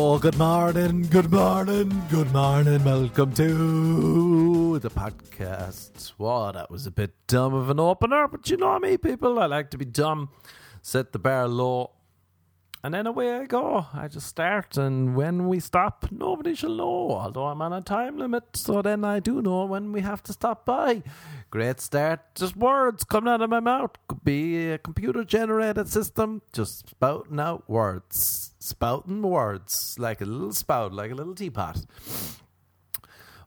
Oh, good morning, good morning, good morning. Welcome to the podcast. Wow, that was a bit dumb of an opener, but you know me, people. I like to be dumb, set the bar low, and then away I go. I just start, and when we stop, nobody shall know. Although I'm on a time limit, so then I do know when we have to stop by. Great start. Just words coming out of my mouth. Could be a computer generated system, just spouting out words. Spouting words like a little spout, like a little teapot.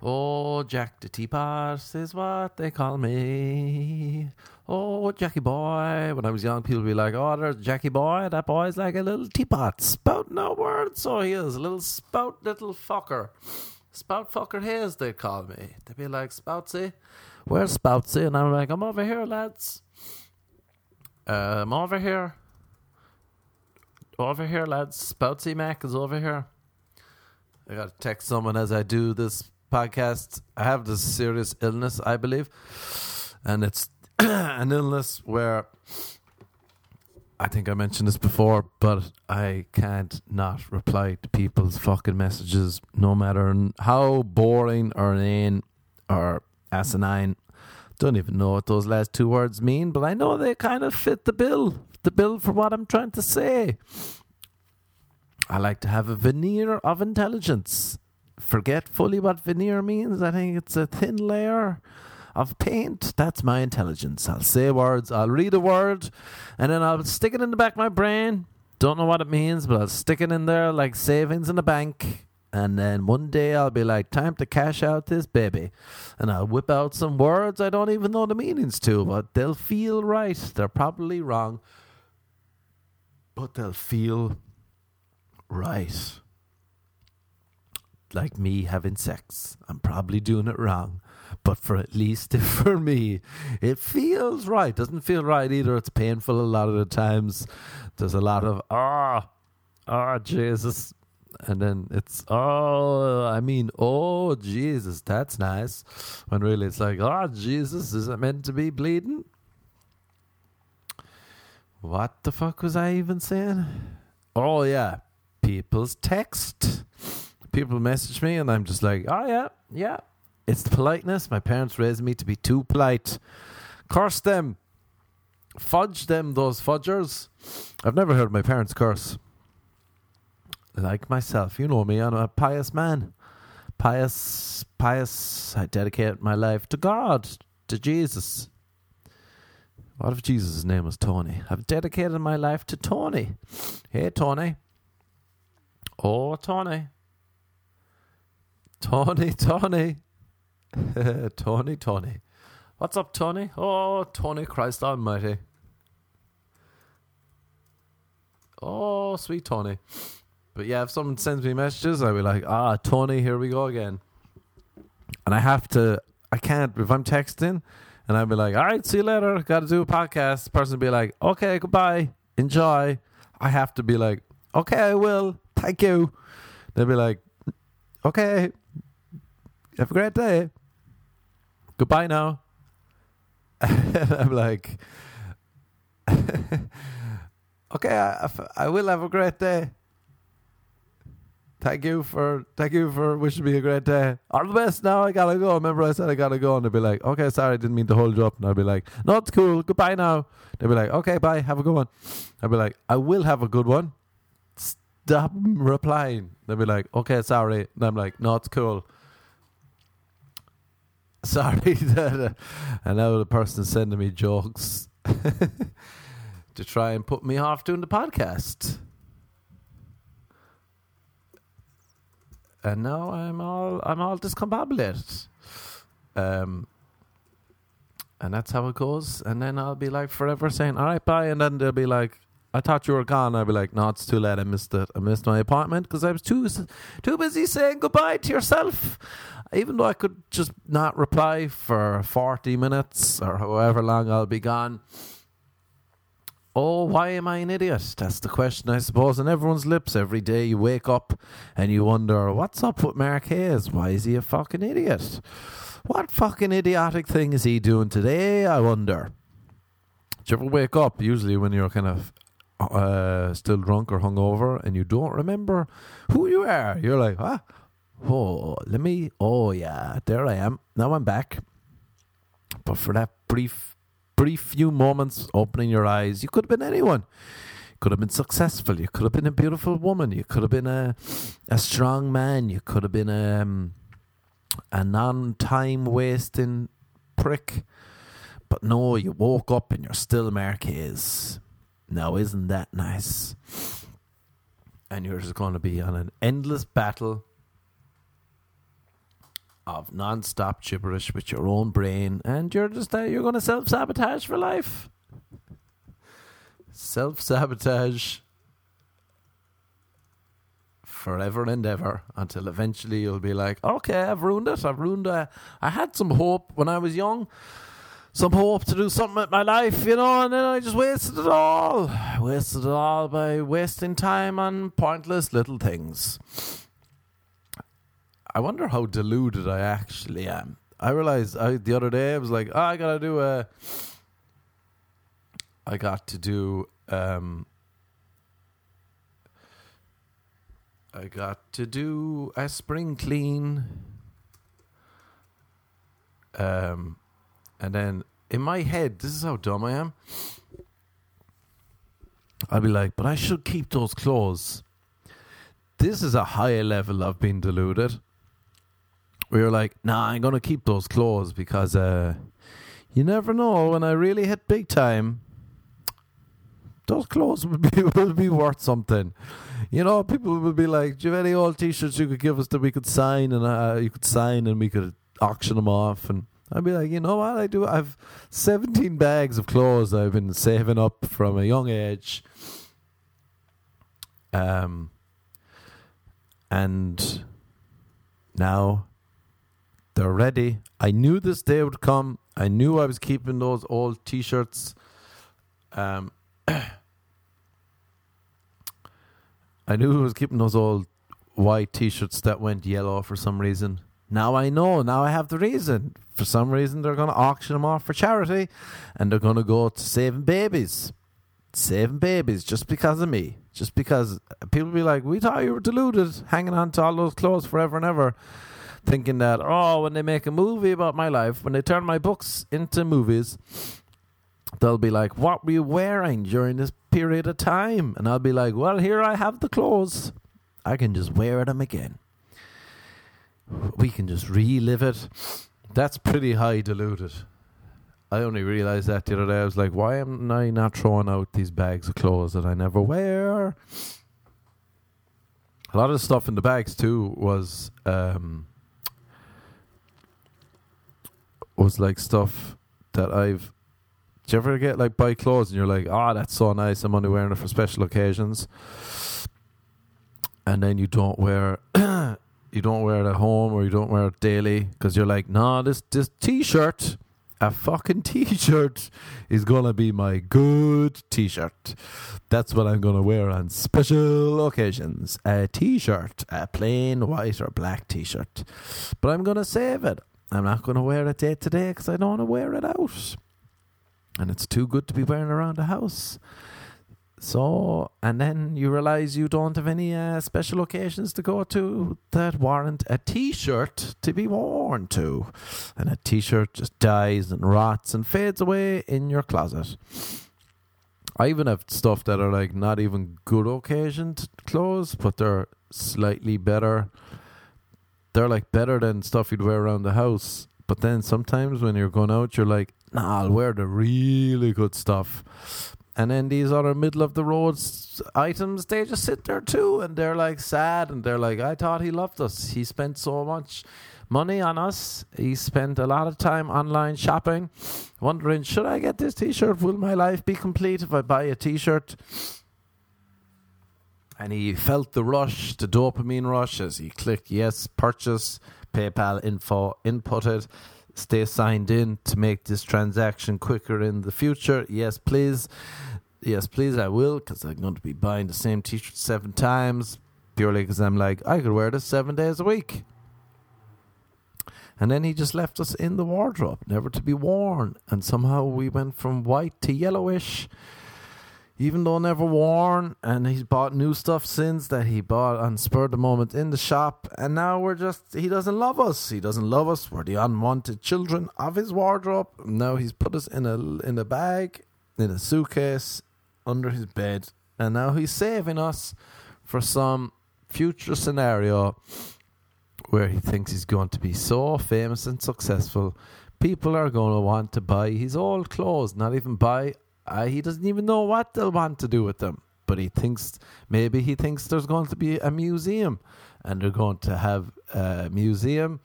Oh, Jack the Teapot is what they call me. Oh, Jackie Boy. When I was young, people would be like, oh, there's Jackie Boy. That boy's like a little teapot, spouting out words. So he is, a little spout little fucker. Spout fucker Hayes, they call me. They'd be like, Spoutsy, where's Spoutsy? And I'm like, I'm over here, lads. I'm over here. Over here, lads. Spoutsy Mac is over here. I gotta text someone as I do this podcast. I have this serious illness, I believe. And it's an illness where I think I mentioned this before, but I can't not reply to people's fucking messages, no matter how boring or inane or asinine. Don't even know what those last two words mean, but I know they kind of fit the bill, the bill for what I'm trying to say. I like to have a veneer of intelligence. Forget fully what veneer means. I think it's a thin layer of paint. That's my intelligence. I'll say words, I'll read a word, and then I'll stick it in the back of my brain. Don't know what it means, but I'll stick it in there like savings in a bank. And then one day I'll be like, time to cash out this baby. And I'll whip out some words I don't even know the meanings to, but they'll feel right. They're probably wrong, but they'll feel right. Like me having sex. I'm probably doing it wrong but for at least for me, it feels right. Doesn't feel right either. It's painful a lot of the times. There's a lot of ah, ah, Jesus, and then it's oh, I mean, oh Jesus, that's nice. When really it's like, oh Jesus, is it meant to be bleeding? What the fuck was I even saying? Oh yeah, people's text. People message me, and I'm just like, oh yeah, yeah, it's the politeness. My parents raised me to be too polite. Curse them. Fudge them, those fudgers. I've never heard my parents curse. Like myself, you know me, I'm a pious man. Pious, pious. I dedicate my life to God, to Jesus. What if Jesus' name was Tony? I've dedicated my life to Tony. Hey, Tony. Oh, Tony. Tony, Tony. Tony, Tony. What's up, Tony? Oh, Tony, Christ Almighty. Oh, sweet Tony. But yeah, if someone sends me messages, I'll be like, ah, Tony, here we go again. And I have to, I can't, if I'm texting and I'll be like, all right, see you later, got to do a podcast, the person will be like, okay, goodbye, enjoy. I have to be like, okay, I will, thank you. They'll be like, okay, have a great day goodbye now. and I'm like, okay, I, I will have a great day. Thank you for thank you for wishing me a great day. All the best. Now I gotta go. Remember, I said I gotta go, and they'd be like, "Okay, sorry, I didn't mean to hold you up." And I'd be like, "No, it's cool. Goodbye now." They'd be like, "Okay, bye. Have a good one." I'd be like, "I will have a good one." Stop replying. They'd be like, "Okay, sorry." And I'm like, "No, it's cool." Sorry that I know the person sending me jokes to try and put me off doing the podcast. And now I'm all I'm all discombobulated. Um and that's how it goes. And then I'll be like forever saying, All right, bye and then they'll be like I thought you were gone. I'd be like, no, it's too late. I missed it. I missed my appointment because I was too too busy saying goodbye to yourself even though I could just not reply for 40 minutes or however long I'll be gone. Oh, why am I an idiot? That's the question, I suppose, on everyone's lips every day. You wake up and you wonder, what's up with Mark Hayes? Why is he a fucking idiot? What fucking idiotic thing is he doing today? I wonder. Do you ever wake up, usually when you're kind of uh, still drunk or hungover, and you don't remember who you are. You're like, ah, oh, let me. Oh yeah, there I am. Now I'm back. But for that brief, brief few moments, opening your eyes, you could have been anyone. You could have been successful. You could have been a beautiful woman. You could have been a a strong man. You could have been a um, a non time wasting prick. But no, you woke up and you're still Mark Hayes. Now, isn't that nice? And you're just going to be on an endless battle of non-stop gibberish with your own brain, and you're just uh, you're going to self-sabotage for life. Self-sabotage forever and ever until eventually you'll be like, okay, I've ruined it. I've ruined it. I had some hope when I was young, some hope to do something with my life, you know, and then I just wasted it all. Wasted it all by wasting time on pointless little things. I wonder how deluded I actually am. I realized I, the other day I was like, oh, I gotta do a. I got to do. Um, I got to do a spring clean. Um, and then in my head, this is how dumb I am. I'll be like, but I should keep those clothes. This is a higher level of being deluded. We were like, nah, I'm gonna keep those clothes because uh, you never know when I really hit big time. Those clothes would be would be worth something. You know, people would be like, "Do you have any old T-shirts you could give us that we could sign and uh, you could sign and we could auction them off?" And I'd be like, "You know what? I do. I've 17 bags of clothes I've been saving up from a young age." Um, and now they're ready. I knew this day would come. I knew I was keeping those old T-shirts. Um. I knew I was keeping those old white T-shirts that went yellow for some reason. Now I know. Now I have the reason. For some reason, they're going to auction them off for charity, and they're going to go to saving babies, saving babies, just because of me. Just because people be like, "We thought you were deluded, hanging on to all those clothes forever and ever." Thinking that, oh, when they make a movie about my life, when they turn my books into movies, they'll be like, What were you wearing during this period of time? And I'll be like, Well, here I have the clothes. I can just wear them again. We can just relive it. That's pretty high diluted. I only realized that the other day. I was like, why am I not throwing out these bags of clothes that I never wear? A lot of the stuff in the bags too was um, was like stuff that I've do you ever get like buy clothes and you're like, oh, that's so nice. I'm only wearing it for special occasions, and then you don't wear, you don't wear it at home or you don't wear it daily because you're like, nah, this this t-shirt, a fucking t-shirt, is gonna be my good t-shirt. That's what I'm gonna wear on special occasions. A t-shirt, a plain white or black t-shirt, but I'm gonna save it. I'm not gonna wear it day to day because I don't want to wear it out and it's too good to be wearing around the house. So, and then you realize you don't have any uh, special occasions to go to that warrant a t shirt to be worn to. And a t shirt just dies and rots and fades away in your closet. I even have stuff that are like not even good occasion clothes, but they're slightly better. They're like better than stuff you'd wear around the house. But then sometimes when you're going out, you're like, nah, I'll wear the really good stuff. And then these other middle of the road items, they just sit there too, and they're like sad, and they're like, I thought he loved us. He spent so much money on us. He spent a lot of time online shopping, wondering, should I get this T-shirt? Will my life be complete if I buy a T-shirt? And he felt the rush, the dopamine rush, as he clicked yes, purchase, PayPal info inputted stay signed in to make this transaction quicker in the future? Yes, please. Yes, please, I will, because I'm going to be buying the same t shirt seven times purely because I'm like, I could wear this seven days a week. And then he just left us in the wardrobe, never to be worn. And somehow we went from white to yellowish. Even though never worn, and he's bought new stuff since that he bought on spur the moment in the shop, and now we're just he doesn't love us. He doesn't love us. We're the unwanted children of his wardrobe. Now he's put us in a in a bag, in a suitcase, under his bed, and now he's saving us for some future scenario where he thinks he's going to be so famous and successful. People are going to want to buy his old clothes, not even buy uh, he doesn't even know what they'll want to do with them. But he thinks maybe he thinks there's going to be a museum, and they're going to have a museum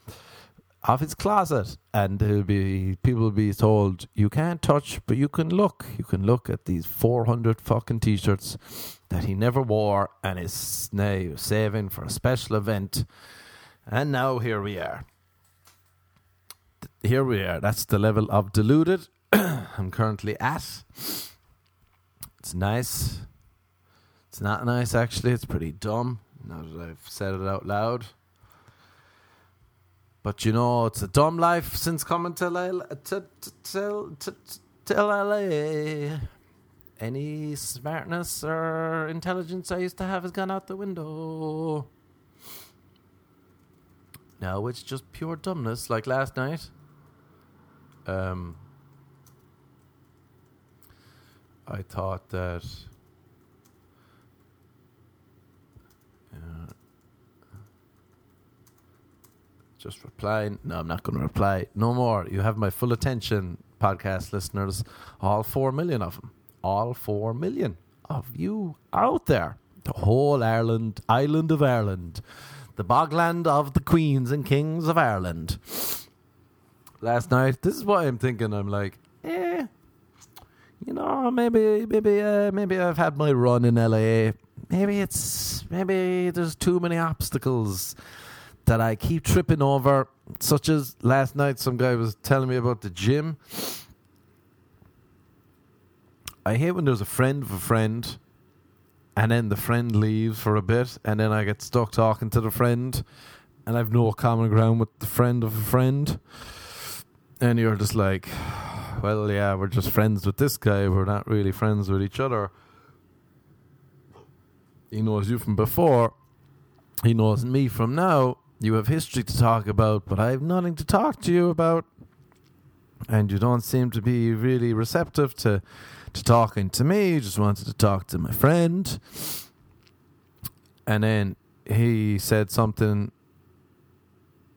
of his closet, and there'll be people will be told you can't touch, but you can look. You can look at these 400 fucking t-shirts that he never wore and is now saving for a special event. And now here we are. Here we are. That's the level of deluded I'm currently at. It's nice. It's not nice, actually. It's pretty dumb now that I've said it out loud. But you know, it's a dumb life since coming to LA. To, to, to, to LA. Any smartness or intelligence I used to have has gone out the window. Now it's just pure dumbness, like last night. Um, I thought that uh, just replying. No, I'm not going to reply. No more. You have my full attention, podcast listeners. All four million of them. All four million of you out there. The whole Ireland, island of Ireland, the bogland of the queens and kings of Ireland. Last night, this is what I'm thinking. I'm like, you know, maybe, maybe, uh, maybe I've had my run in LA. Maybe it's, maybe there's too many obstacles that I keep tripping over. Such as last night, some guy was telling me about the gym. I hate when there's a friend of a friend, and then the friend leaves for a bit, and then I get stuck talking to the friend, and I've no common ground with the friend of a friend, and you're just like well, yeah, we're just friends with this guy. We're not really friends with each other. He knows you from before. He knows me from now. You have history to talk about, but I have nothing to talk to you about. And you don't seem to be really receptive to, to talking to me. You just wanted to talk to my friend. And then he said something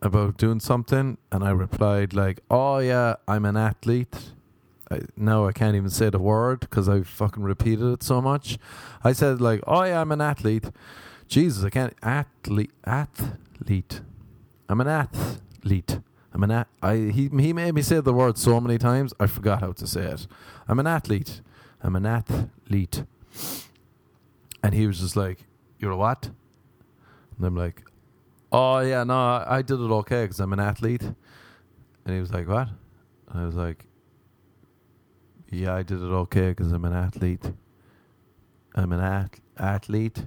about doing something, and I replied like, "Oh yeah, I'm an athlete." I, now I can't even say the word because I fucking repeated it so much. I said like, "Oh yeah, I'm an athlete." Jesus, I can't athlete athlete. I'm an athlete. I'm an at. I he he made me say the word so many times I forgot how to say it. I'm an athlete. I'm an athlete. And he was just like, "You're a what?" And I'm like, "Oh yeah, no, I did it okay because I'm an athlete." And he was like, "What?" And I was like, yeah, I did it okay because I'm an athlete. I'm an at- athlete.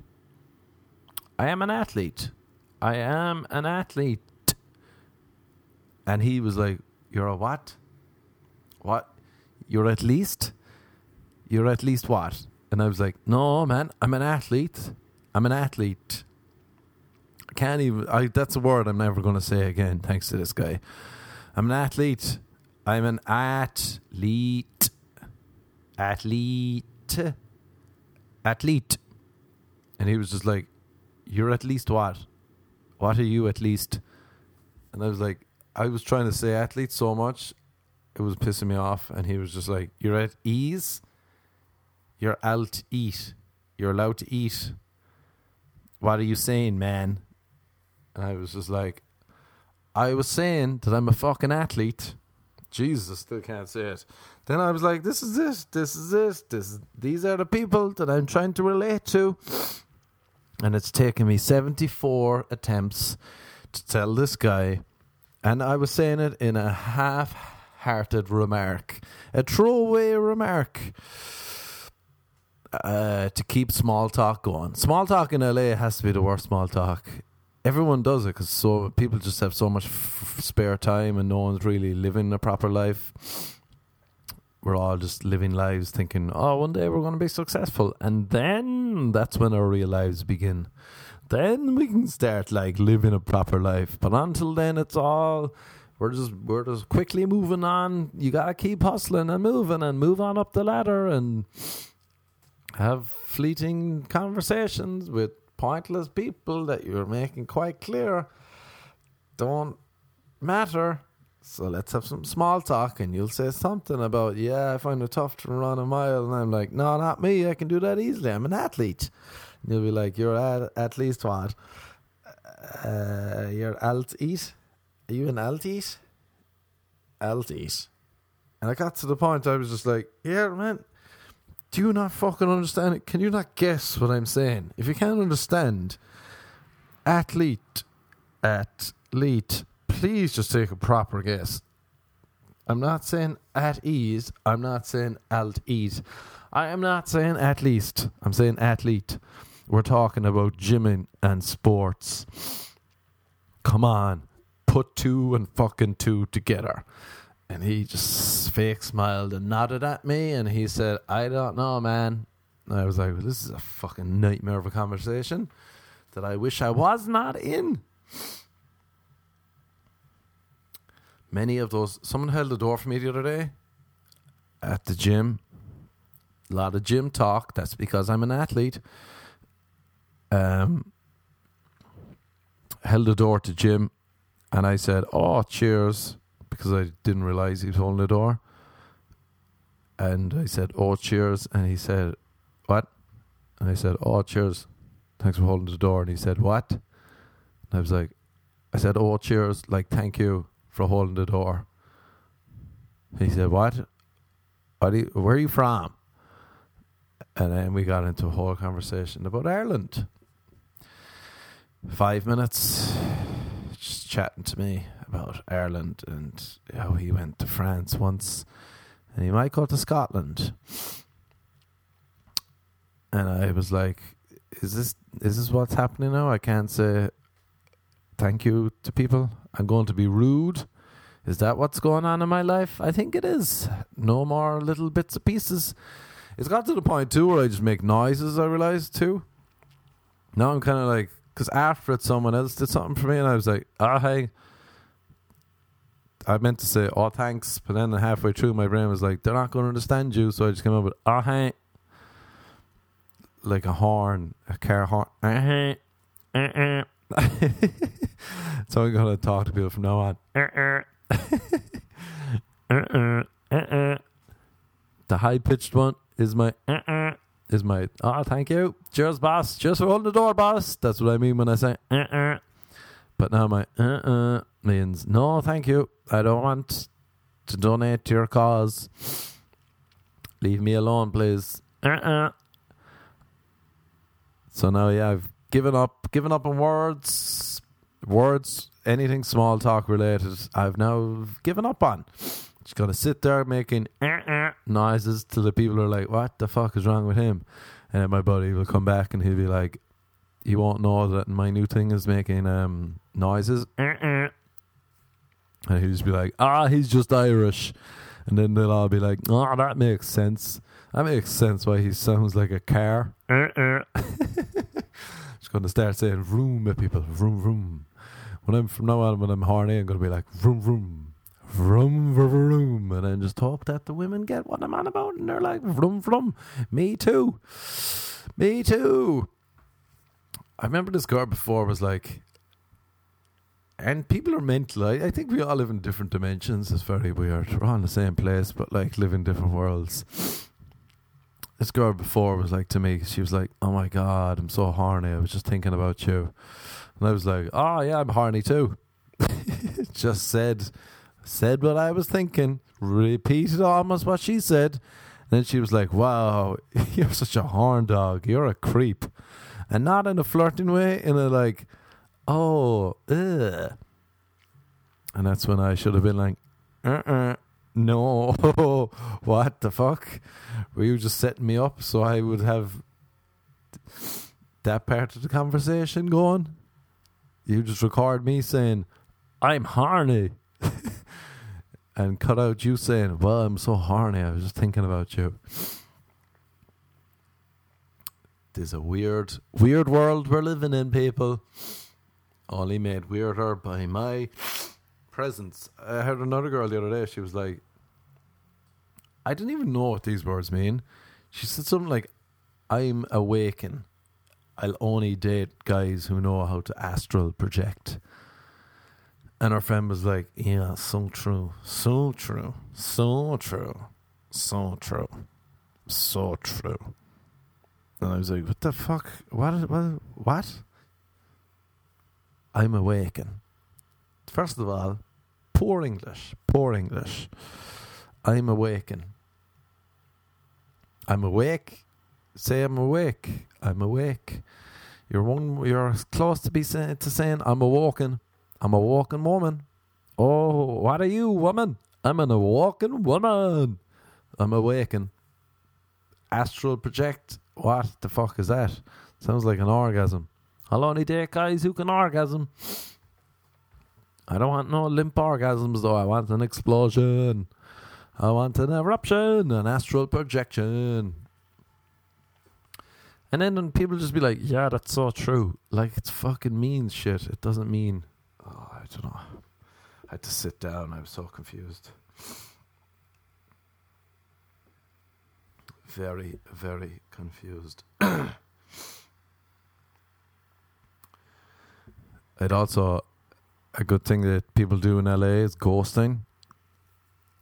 I am an athlete. I am an athlete. And he was like, You're a what? What? You're at least? You're at least what? And I was like, No, man, I'm an athlete. I'm an athlete. I can't even, I, that's a word I'm never going to say again, thanks to this guy. I'm an athlete. I'm an athlete athlete, athlete. And he was just like, You're at least what? What are you at least? And I was like, I was trying to say athlete so much, it was pissing me off. And he was just like, You're at ease? You're out to eat. You're allowed to eat. What are you saying, man? And I was just like, I was saying that I'm a fucking athlete. Jesus, still can't say it. Then I was like, this is this, this is this, this. These are the people that I'm trying to relate to. And it's taken me 74 attempts to tell this guy. And I was saying it in a half hearted remark, a throwaway remark. Uh, to keep small talk going. Small talk in LA has to be the worst small talk everyone does it because so people just have so much f- spare time and no one's really living a proper life. We're all just living lives thinking, oh, one day we're going to be successful. And then that's when our real lives begin. Then we can start like living a proper life. But until then, it's all we're just we're just quickly moving on. You gotta keep hustling and moving and move on up the ladder and have fleeting conversations with pointless people that you're making quite clear don't matter. So let's have some small talk, and you'll say something about, yeah, I find it tough to run a mile, and I'm like, no, not me. I can do that easily. I'm an athlete. And you'll be like, you're at at least what? Uh, you're eat. Are you an? Alt eat. And I got to the point I was just like, yeah, man, do you not fucking understand it? Can you not guess what I'm saying? If you can't understand, athlete, athlete, please just take a proper guess. I'm not saying at ease. I'm not saying alt eat. I am not saying at least. I'm saying athlete. We're talking about gymming and sports. Come on, put two and fucking two together. And he just fake smiled and nodded at me and he said, I don't know, man. And I was like, well, this is a fucking nightmare of a conversation that I wish I was not in. Many of those, someone held the door for me the other day at the gym. A lot of gym talk. That's because I'm an athlete. Um, held the door to gym and I said, Oh, cheers because I didn't realize he was holding the door. And I said, "Oh, cheers!" And he said, "What?" And I said, "Oh, cheers! Thanks for holding the door." And he said, "What?" And I was like, "I said, oh, cheers! Like, thank you for holding the door." he said, "What? Are you, where are you from?" And then we got into a whole conversation about Ireland. Five minutes, just chatting to me about Ireland and how he went to France once and he might go to Scotland. And I was like, is this is this what's happening now? I can't say thank you to people. I'm going to be rude. Is that what's going on in my life? I think it is. No more little bits and pieces. It's got to the point too where I just make noises. I realized too. Now I'm kind of like, because after it, someone else did something for me, and I was like, ah, oh, hey, I meant to say, oh, thanks. But then halfway through, my brain was like, they're not going to understand you. So I just came up with, oh, hey. Like a horn, a car horn. Oh, hey. Uh-uh. so I'm going to talk to people from now on. Uh-uh. Uh-uh. Uh-uh. The high pitched one is my uh-uh. Is my, oh, thank you. Cheers, boss. Just hold the door, boss. That's what I mean when I say uh-uh. But now my uh-uh means no, thank you. I don't want to donate to your cause. Leave me alone, please. Uh-uh. So now, yeah, I've given up, given up on words, words, anything small talk related. I've now given up on. Just gonna sit there making noises till the people are like, "What the fuck is wrong with him?" And then my buddy will come back and he'll be like, "He won't know that my new thing is making um noises." And he'll just be like, ah, he's just Irish. And then they'll all be like, oh, that makes sense. That makes sense why he sounds like a car. Just going to start saying vroom at people. Vroom, vroom. When I'm from now on, when I'm horny, I'm to be like vroom, vroom. Vroom, vroom, vroom. And then just hope that the women get what I'm on about. And they're like, vroom, vroom. Me too. Me too. I remember this girl before was like, and people are mental. I, I think we all live in different dimensions. It's very weird. We're all in the same place, but like live in different worlds. This girl before was like to me, she was like, "Oh my god, I'm so horny. I was just thinking about you," and I was like, "Oh yeah, I'm horny too." just said, said what I was thinking. Repeated almost what she said. And then she was like, "Wow, you're such a horn dog. You're a creep," and not in a flirting way, in a like oh, ugh. And that's when I should have been like, uh uh no, what the fuck? Were you just setting me up so I would have that part of the conversation going? You just record me saying, I'm horny. and cut out you saying, "Well, I'm so horny. I was just thinking about you." There's a weird, weird world we're living in, people. Only made weirder by my presence. I heard another girl the other day. She was like, I didn't even know what these words mean. She said something like, I'm awaken. I'll only date guys who know how to astral project. And our friend was like, Yeah, so true. So true. So true. So true. So true. And I was like, What the fuck? What? What? What? I'm awaken. First of all, poor English. Poor English. I'm awaken. I'm awake. Say I'm awake. I'm awake. You're one. You're close to be say, to saying I'm awoken. I'm a walking woman. Oh, what are you, woman? I'm an awoken woman. I'm awaken. Astral project. What the fuck is that? Sounds like an orgasm. I'll only date guys who can orgasm. I don't want no limp orgasms though. I want an explosion. I want an eruption, an astral projection. And then when people just be like, yeah, that's so true. Like, it fucking means shit. It doesn't mean. Oh, I don't know. I had to sit down. I was so confused. Very, very confused. it also, a good thing that people do in LA is ghosting.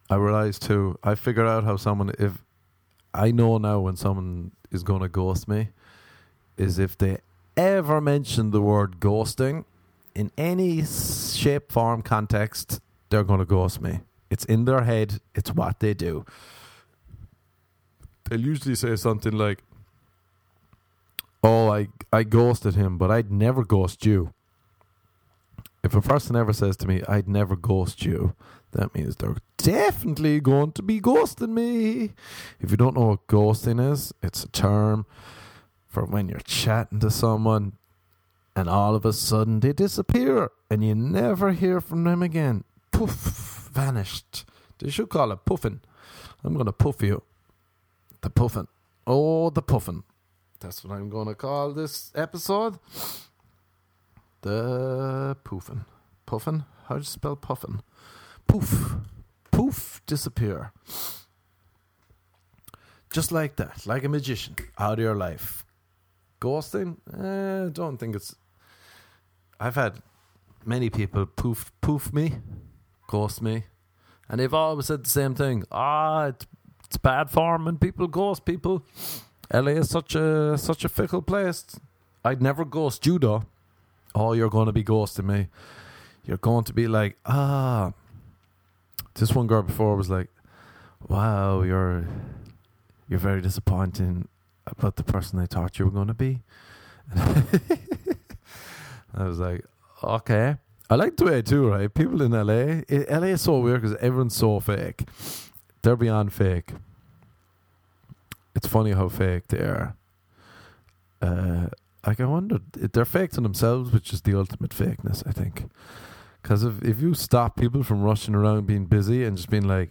I realized too, I figured out how someone, if I know now when someone is going to ghost me, is if they ever mention the word ghosting in any shape, form, context, they're going to ghost me. It's in their head, it's what they do. They'll usually say something like, Oh, I, I ghosted him, but I'd never ghost you. If a person ever says to me, I'd never ghost you, that means they're definitely going to be ghosting me. If you don't know what ghosting is, it's a term for when you're chatting to someone and all of a sudden they disappear and you never hear from them again. Poof, vanished. They should call it puffing. I'm going to puff you. The puffing. Oh, the puffing. That's what I'm going to call this episode. The poofing. Puffin? How do you spell puffin? Poof. Poof. Disappear. Just like that. Like a magician. Out of your life. Ghosting? Eh, don't think it's. I've had many people poof poof me, ghost me, and they've always said the same thing. Ah, it's, it's bad form when people ghost people. LA is such a such a fickle place. I'd never ghost you though. Oh, you're going to be ghosting me. You're going to be like, ah. This one girl before was like, wow, you're you're very disappointing about the person I thought you were going to be. I was like, okay. I like the way too, right? People in LA, LA is so weird because everyone's so fake. They're beyond fake. It's funny how fake they are. Uh, like I wonder, they're fake to themselves, which is the ultimate fakeness, I think. Because if if you stop people from rushing around being busy and just being like,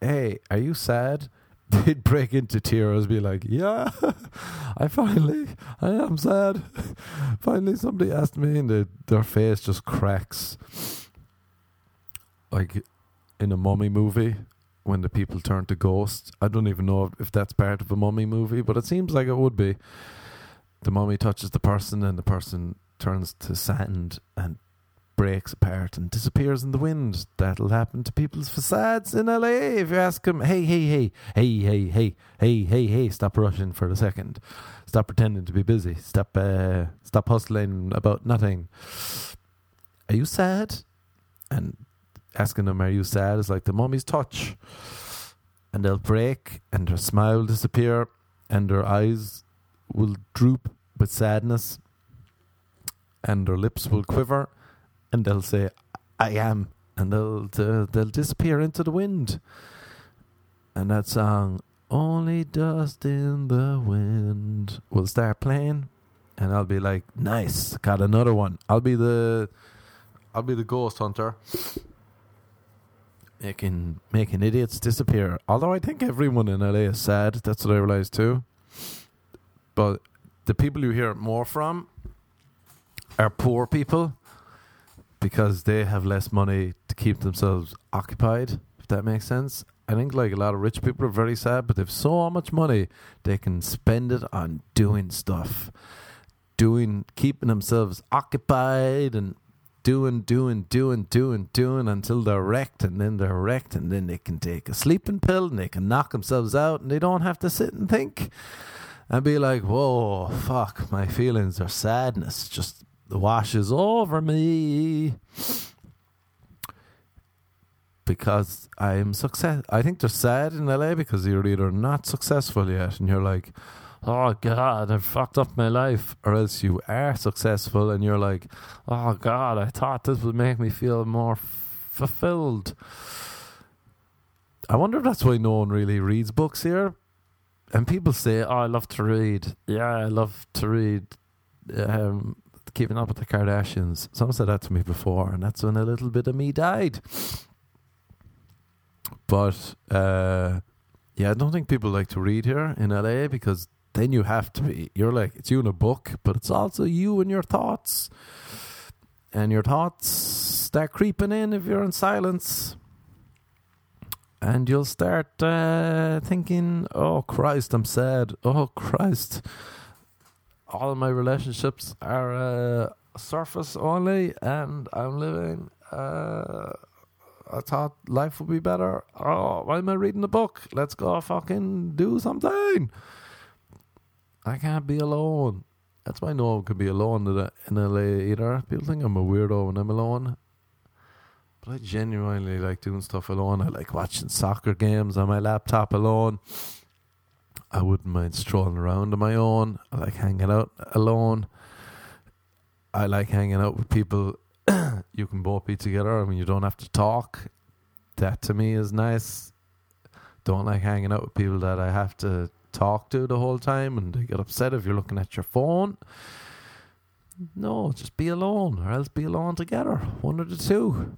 "Hey, are you sad?" They'd break into tears, be like, "Yeah, I finally, I am sad. finally, somebody asked me," and they, their face just cracks, like in a mummy movie when the people turn to ghosts. I don't even know if that's part of a mummy movie, but it seems like it would be. The mummy touches the person, and the person turns to sand and breaks apart and disappears in the wind. That'll happen to people's facades in LA. If you ask them, hey, hey, hey, hey, hey, hey, hey, hey, hey, stop rushing for a second. Stop pretending to be busy. Stop, uh, stop hustling about nothing. Are you sad? And asking them, are you sad? is like the mummy's touch. And they'll break, and their smile disappear, and their eyes will droop with sadness, and their lips will quiver and they'll say, "I am," and they'll they'll, they'll disappear into the wind. And that song, "Only Dust in the Wind," will start playing, and I'll be like, "Nice, got another one." I'll be the, I'll be the ghost hunter. making making idiots disappear. Although I think everyone in LA is sad. That's what I realized too. But the people you hear more from are poor people because they have less money to keep themselves occupied. If that makes sense. I think like a lot of rich people are very sad, but they've so much money they can spend it on doing stuff, doing, keeping themselves occupied and doing, doing, doing, doing, doing until they're wrecked, and then they're wrecked, and then they can take a sleeping pill and they can knock themselves out, and they don't have to sit and think and be like, "Whoa, fuck, my feelings are sadness just washes over me." because I'm success. I think they're sad in LA because you're either not successful yet, and you're like, "Oh God, I've fucked up my life," or else you are successful and you're like, "Oh God, I thought this would make me feel more fulfilled." I wonder if that's why no one really reads books here. And people say, "Oh, I love to read." Yeah, I love to read. Um, keeping up with the Kardashians. Someone said that to me before, and that's when a little bit of me died. But uh, yeah, I don't think people like to read here in LA because then you have to be. You're like it's you in a book, but it's also you and your thoughts, and your thoughts start creeping in if you're in silence. And you'll start uh, thinking, "Oh Christ, I'm sad. Oh Christ, all of my relationships are uh, surface only, and I'm living uh, I thought life would be better. Oh, why am I reading a book? Let's go fucking do something. I can't be alone. That's why no one can be alone in LA either. People think I'm a weirdo when I'm alone. But I genuinely like doing stuff alone. I like watching soccer games on my laptop alone. I wouldn't mind strolling around on my own. I like hanging out alone. I like hanging out with people you can both be together. I mean, you don't have to talk. That to me is nice. Don't like hanging out with people that I have to talk to the whole time and they get upset if you're looking at your phone. No, just be alone or else be alone together. One of the two.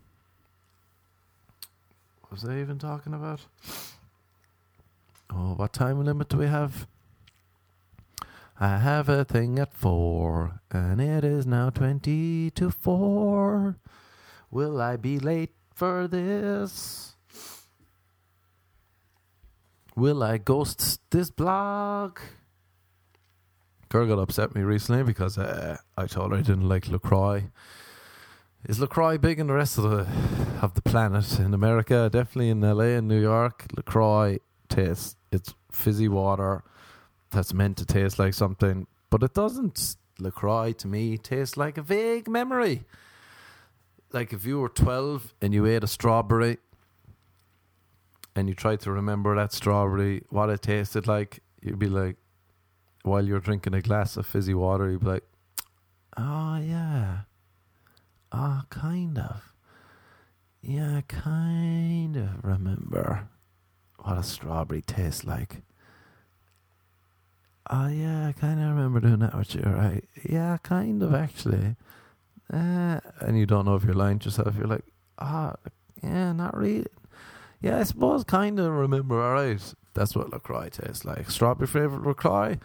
What was I even talking about? Oh, what time limit do we have? I have a thing at four, and it is now twenty to four. Will I be late for this? Will I ghost this blog? Girl got upset me recently because uh, I told her I didn't like LaCroix. Is LaCroix big in the rest of the of the planet? In America, definitely in LA and New York, LaCroix tastes it's fizzy water that's meant to taste like something, but it doesn't. LaCroix to me tastes like a vague memory. Like if you were 12 and you ate a strawberry and you tried to remember that strawberry, what it tasted like, you'd be like, while you're drinking a glass of fizzy water, you'd be like, oh, yeah. Oh, kind of. Yeah, I kind of remember what a strawberry tastes like. Oh yeah, I kind of remember doing that with you, right? Yeah, kind of actually. Uh, and you don't know if you're lying to yourself. You're like, ah, yeah, not really. Yeah, I suppose kind of remember. All right, that's what LaCroix tastes like. Strawberry flavored LaCroix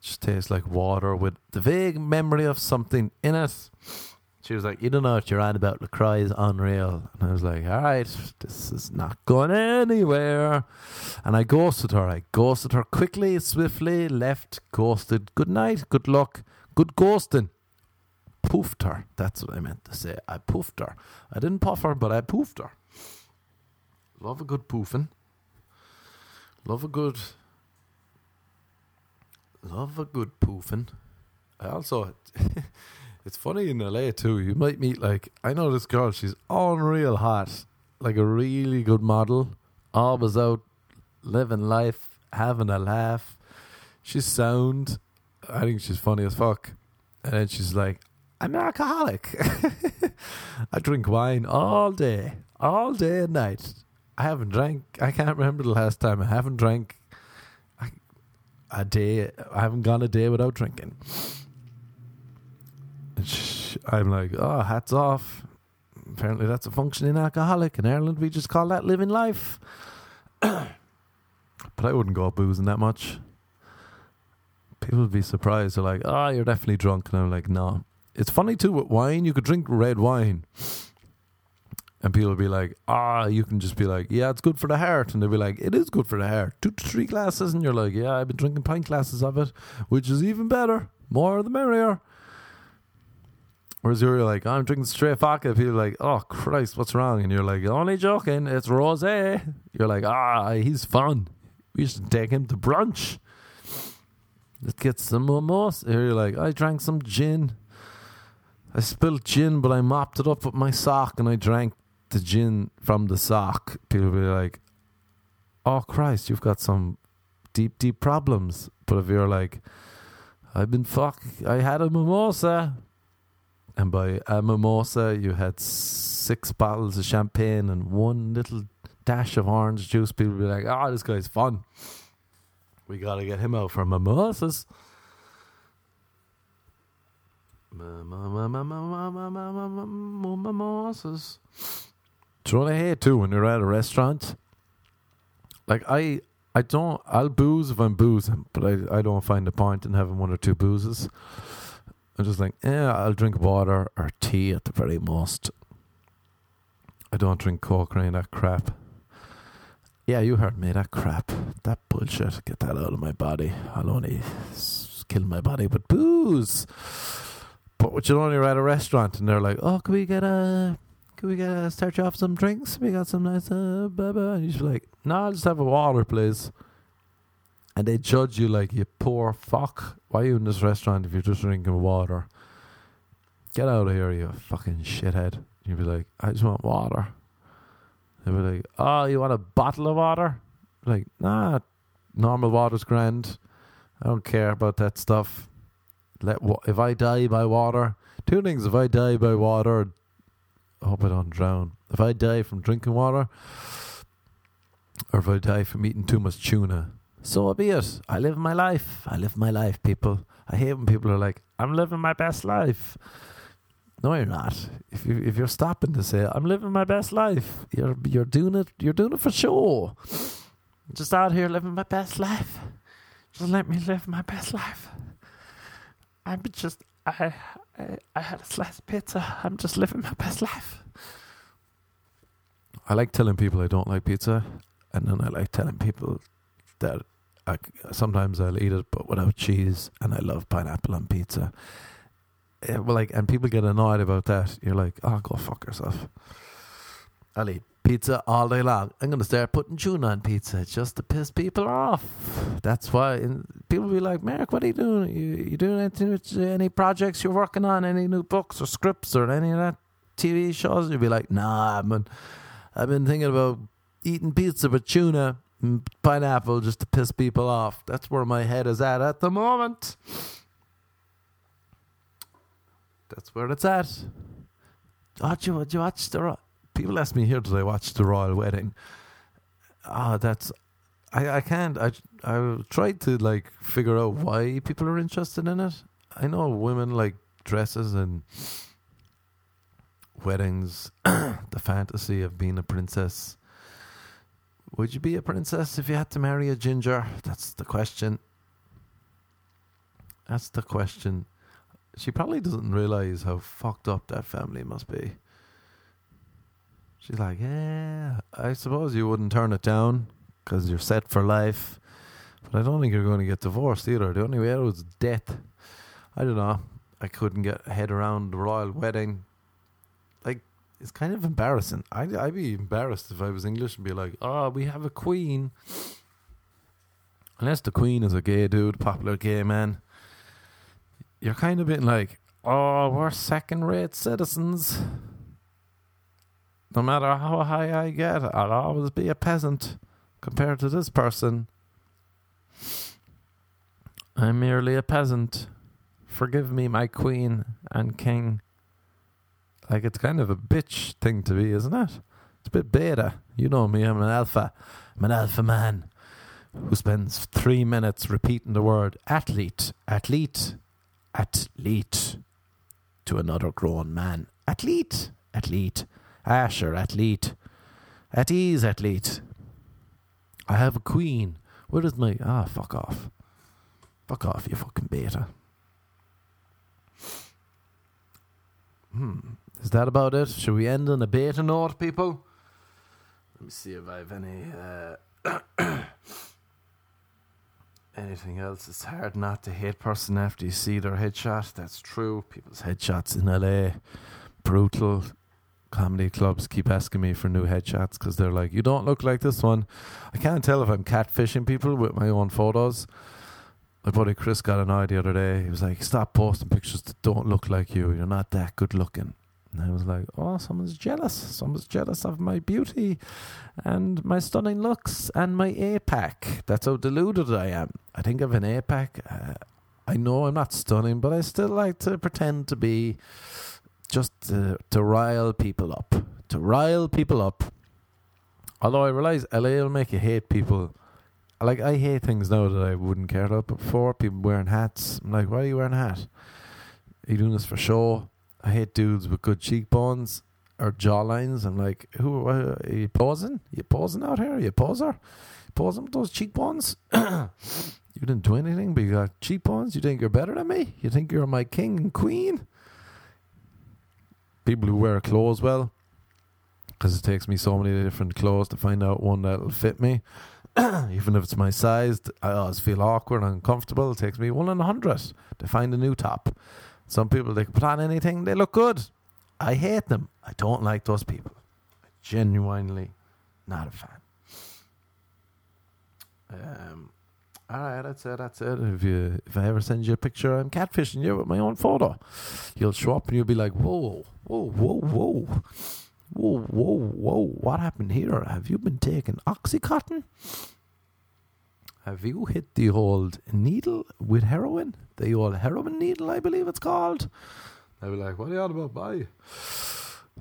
just tastes like water with the vague memory of something in it. She was like, You don't know what you're on about. LaCroix is unreal. And I was like, All right, this is not going anywhere. And I ghosted her. I ghosted her quickly, swiftly, left, ghosted. Good night, good luck, good ghosting. Poofed her. That's what I meant to say. I poofed her. I didn't puff her, but I poofed her. Love a good poofing. Love a good. Love a good poofing. I also. It's funny in LA too. You might meet like I know this girl. She's unreal hot, like a really good model. Always out living life, having a laugh. She's sound. I think she's funny as fuck. And then she's like, "I'm an alcoholic. I drink wine all day, all day and night. I haven't drank. I can't remember the last time I haven't drank a day. I haven't gone a day without drinking." I'm like, oh, hats off. Apparently, that's a functioning alcoholic. In Ireland, we just call that living life. but I wouldn't go boozing that much. People would be surprised. They're like, "Oh, you're definitely drunk," and I'm like, "No." It's funny too with wine. You could drink red wine, and people will be like, "Ah," you can just be like, "Yeah, it's good for the heart," and they'll be like, "It is good for the heart." Two to three glasses, and you're like, "Yeah, I've been drinking pint glasses of it, which is even better. More the merrier." Whereas you're like, I'm drinking straight vodka. People are like, oh Christ, what's wrong? And you're like, only joking. It's rosé. You're like, ah, he's fun. We should take him to brunch. Let's get some mimosa. Here you're like, I drank some gin. I spilled gin, but I mopped it up with my sock and I drank the gin from the sock. People be like, oh Christ, you've got some deep, deep problems. But if you're like, I've been fuck, I had a mimosa, and by a mimosa you had six bottles of champagne and one little dash of orange juice, people would be like, "Oh, this guy's fun. We got to get him out for mimosas." Mimosas. Do you know too when you're at a restaurant? Like I, I don't. I'll booze if I'm boozing, but I, I don't find the point in having one or two boozes. I'm just like, yeah, I'll drink water or tea at the very most. I don't drink coke or any of that crap. Yeah, you heard me, that crap. That bullshit. Get that out of my body. I'll only kill my body with booze. But what you know, you're at a restaurant and they're like, oh, can we get a. Can we get a, start you off some drinks? We got some nice, uh, blah, blah. And you're like, no, I'll just have a water, please and they judge you like you poor fuck. Why are you in this restaurant if you're just drinking water? Get out of here, you fucking shithead. You'd be like, I just want water. They'd be like, Oh, you want a bottle of water? Like, nah, normal water's grand. I don't care about that stuff. Let wa- if I die by water, two things: if I die by water, I hope I don't drown. If I die from drinking water, or if I die from eating too much tuna, so be it. I live my life. I live my life, people. I hate when people are like, I'm living my best life. No, you're not. If you if you're stopping to say I'm living my best life, you're you're doing it. You're doing it for sure. Just out here living my best life. Just let me live my best life. I'm just I I, I had a slice of pizza. I'm just living my best life. I like telling people I don't like pizza, and then I like telling people that I, sometimes I'll eat it, but without cheese, and I love pineapple on pizza. Well, like, and people get annoyed about that. You're like, oh, go fuck yourself. I'll eat pizza all day long. I'm gonna start putting tuna on pizza just to piss people off. That's why people be like, Mark, what are you doing? You, you doing anything any projects you're working on? Any new books or scripts or any of that TV shows? You'd be like, Nah, I've been, I've been thinking about eating pizza with tuna pineapple just to piss people off. That's where my head is at at the moment. That's where it's at. Oh, did you, did you watch the? People ask me here, did I watch the royal wedding? Ah, that's. I, I can't. I I tried to like figure out why people are interested in it. I know women like dresses and weddings, the fantasy of being a princess. Would you be a princess if you had to marry a ginger? That's the question. That's the question. She probably doesn't realize how fucked up that family must be. She's like, yeah, I suppose you wouldn't turn it down because you're set for life. But I don't think you're going to get divorced either. The only way out is death. I don't know. I couldn't get head around the royal wedding. It's kind of embarrassing. I'd, I'd be embarrassed if I was English and be like, oh, we have a queen. Unless the queen is a gay dude, popular gay man. You're kind of being like, oh, we're second rate citizens. No matter how high I get, I'll always be a peasant compared to this person. I'm merely a peasant. Forgive me, my queen and king. Like, it's kind of a bitch thing to be, isn't it? It's a bit beta. You know me, I'm an alpha. I'm an alpha man who spends three minutes repeating the word athlete, athlete, athlete to another grown man. Athlete, athlete, Asher, athlete. At ease, athlete. I have a queen. Where is my. Ah, fuck off. Fuck off, you fucking beta. Hmm. Is that about it? Should we end on a beta note, people? Let me see if I have any. Uh, anything else? It's hard not to hate person after you see their headshot. That's true. People's headshots in LA, brutal. Comedy clubs keep asking me for new headshots because they're like, "You don't look like this one." I can't tell if I'm catfishing people with my own photos. My buddy Chris got annoyed the other day. He was like, "Stop posting pictures that don't look like you. You're not that good looking." And I was like, "Oh, someone's jealous. Someone's jealous of my beauty, and my stunning looks, and my APAC. That's how deluded I am. I think of an APAC. Uh, I know I'm not stunning, but I still like to pretend to be." just to, to rile people up. To rile people up. Although I realize LA will make you hate people. Like, I hate things now that I wouldn't care about before. People wearing hats. I'm like, why are you wearing a hat? Are you doing this for show? I hate dudes with good cheekbones or jawlines. I'm like, who are you posing? Are you posing out here? Are you a poser? Posing with those cheekbones? you didn't do anything, but you got cheekbones? You think you're better than me? You think you're my king and queen? people who wear clothes well because it takes me so many different clothes to find out one that'll fit me. Even if it's my size, I always feel awkward and uncomfortable. It takes me one in a hundred to find a new top. Some people they can on anything, they look good. I hate them. I don't like those people. I genuinely, not a fan. Um, all right, that's it. That's it. If you if I ever send you a picture, I'm catfishing you with my own photo. You'll show up and you'll be like, whoa, whoa, whoa, whoa, whoa, whoa, whoa. What happened here? Have you been taking oxycontin? Have you hit the old needle with heroin? The old heroin needle, I believe it's called. I'll be like, what are you on about? Bye.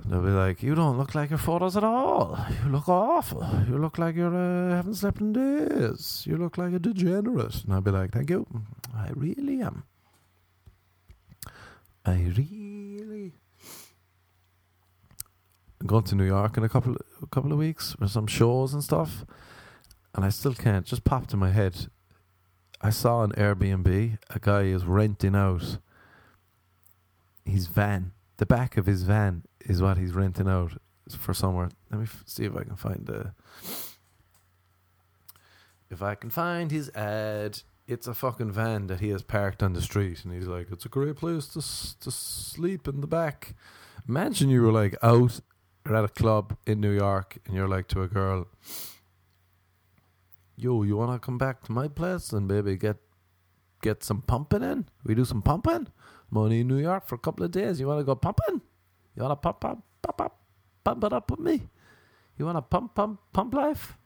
They'll be like, "You don't look like your photos at all. You look awful. You look like you uh, haven't slept in days. You look like a degenerate." And I'll be like, "Thank you. I really am. I really." I'm going to New York in a couple a couple of weeks for some shows and stuff, and I still can't. Just popped in my head. I saw an Airbnb. A guy is renting out his van, the back of his van is what he's renting out for somewhere. Let me f- see if I can find the. If I can find his ad, it's a fucking van that he has parked on the street, and he's like, "It's a great place to s- to sleep in the back." Imagine you were like out or at a club in New York, and you're like to a girl, "Yo, you wanna come back to my place and maybe get get some pumping in? We do some pumping. I'm only in New York for a couple of days. You wanna go pumping?" You wanna pump pump pump up pump it up with me? You wanna pump pump pump life?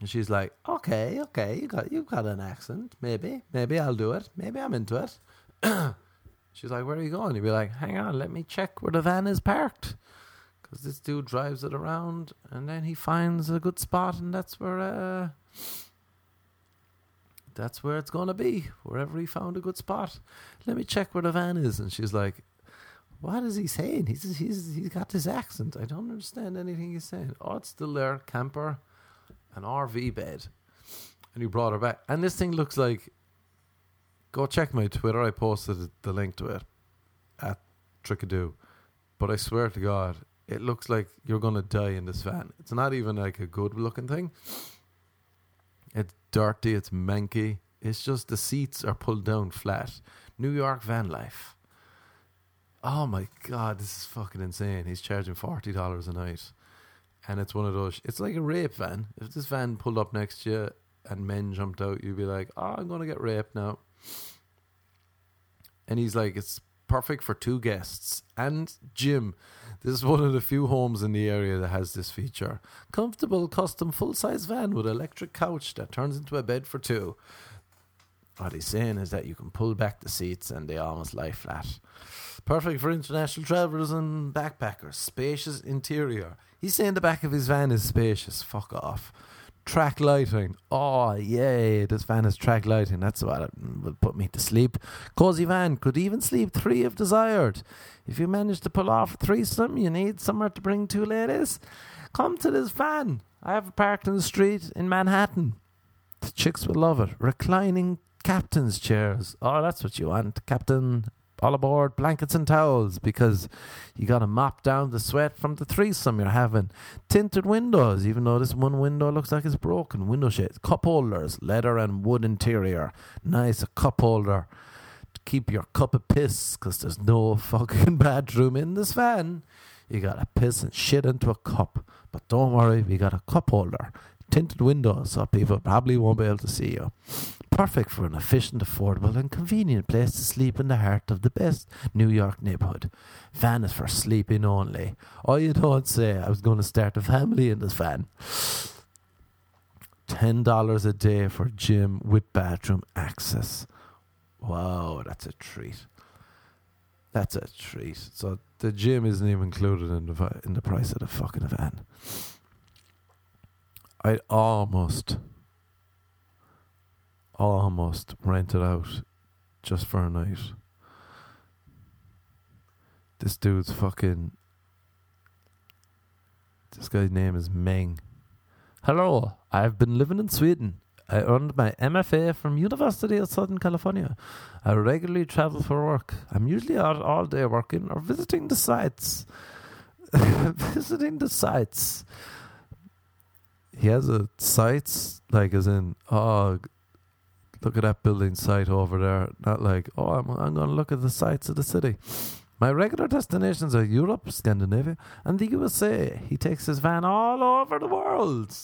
And she's like, Okay, okay, you got you got an accent. Maybe, maybe I'll do it. Maybe I'm into it. she's like, Where are you going? You'd be like, Hang on, let me check where the van is parked. Because this dude drives it around and then he finds a good spot and that's where uh that's where it's gonna be. Wherever he found a good spot. Let me check where the van is. And she's like, what is he saying? He's he's he's got this accent. I don't understand anything he's saying. Oh, it's still there, camper, an RV bed, and he brought her back. And this thing looks like. Go check my Twitter. I posted the link to it at Trickadoo, but I swear to God, it looks like you're gonna die in this van. It's not even like a good looking thing. It's dirty. It's manky. It's just the seats are pulled down flat. New York van life. Oh my god, this is fucking insane. He's charging forty dollars a night, and it's one of those. It's like a rape van. If this van pulled up next you and men jumped out, you'd be like, "Oh, I'm gonna get raped now." And he's like, "It's perfect for two guests and Jim." This is one of the few homes in the area that has this feature. Comfortable custom full size van with electric couch that turns into a bed for two. What he's saying is that you can pull back the seats and they almost lie flat. Perfect for international travelers and backpackers. Spacious interior. He's saying the back of his van is spacious. Fuck off. Track lighting. Oh, yay. This van has track lighting. That's what will put me to sleep. Cozy van could even sleep three if desired. If you manage to pull off a threesome, you need somewhere to bring two ladies. Come to this van. I have it parked in the street in Manhattan. The chicks will love it. Reclining captain's chairs. Oh, that's what you want, Captain all aboard blankets and towels because you got to mop down the sweat from the threesome you're having. Tinted windows, even though this one window looks like it's broken. Window shades, cup holders, leather and wood interior. Nice, a cup holder to keep your cup of piss because there's no fucking bathroom in this van. You got to piss and shit into a cup. But don't worry, we got a cup holder tinted windows so people probably won't be able to see you. Perfect for an efficient, affordable, and convenient place to sleep in the heart of the best New York neighborhood. Van is for sleeping only. Oh, you don't say I was going to start a family in this van. $10 a day for gym with bathroom access. Wow, that's a treat. That's a treat. So the gym isn't even included in the in the price of the fucking van. I almost, almost rented out just for a night. This dude's fucking. This guy's name is Meng. Hello, I've been living in Sweden. I earned my MFA from University of Southern California. I regularly travel for work. I'm usually out all day working or visiting the sites. visiting the sites he has a sites like as in oh look at that building site over there. Not like oh i'm, I'm going to look at the sites of the city. My regular destinations are europe scandinavia and the usa he takes his van all over the world.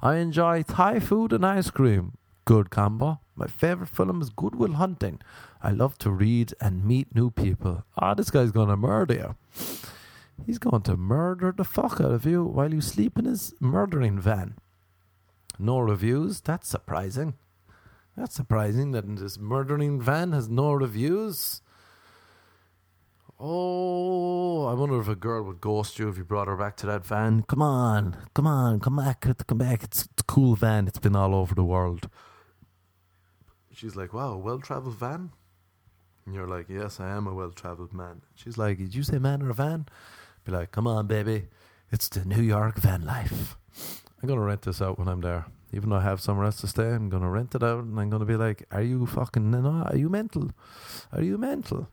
I enjoy thai food and ice cream. Good combo. My favorite film is Good Will Hunting. I love to read and meet new people. Ah oh, this guy's going to murder you. He's going to murder the fuck out of you while you sleep in his murdering van. No reviews? That's surprising. That's surprising that this murdering van has no reviews. Oh, I wonder if a girl would ghost you if you brought her back to that van. Come on, come on, come back, come back. It's, it's a cool van. It's been all over the world. She's like, wow, a well traveled van? And you're like, yes, I am a well traveled man. She's like, did you say man or a van? Be like, come on, baby, it's the New York van life. I'm gonna rent this out when I'm there. Even though I have somewhere else to stay, I'm gonna rent it out, and I'm gonna be like, "Are you fucking? No, are you mental? Are you mental?"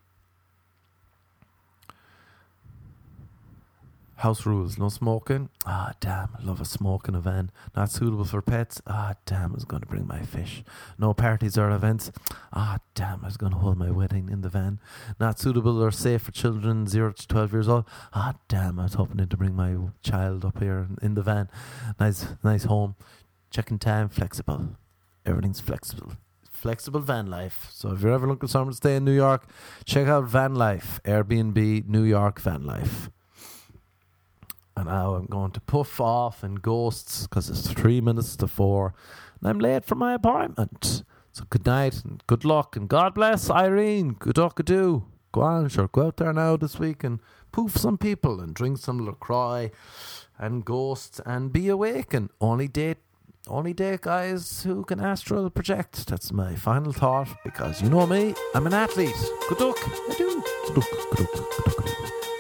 House rules, no smoking. Ah, damn, I love a smoke in a van. Not suitable for pets. Ah, damn, I was going to bring my fish. No parties or events. Ah, damn, I was going to hold my wedding in the van. Not suitable or safe for children 0 to 12 years old. Ah, damn, I was hoping to bring my child up here in the van. Nice, nice home. Check-in time, flexible. Everything's flexible flexible van life. So if you're ever looking someone to stay in New York, check out Van Life, Airbnb New York Van Life. And now I'm going to puff off in ghosts because it's three minutes to four and I'm late for my appointment. So good night and good luck and God bless Irene. Good luck, do. Go on, sure. Go out there now this week and poof some people and drink some LaCroix and ghosts and be awake and only date only date guys who can astral project. That's my final thought because you know me, I'm an athlete. Good luck. I do. Good luck. Good luck. Good luck. Good luck.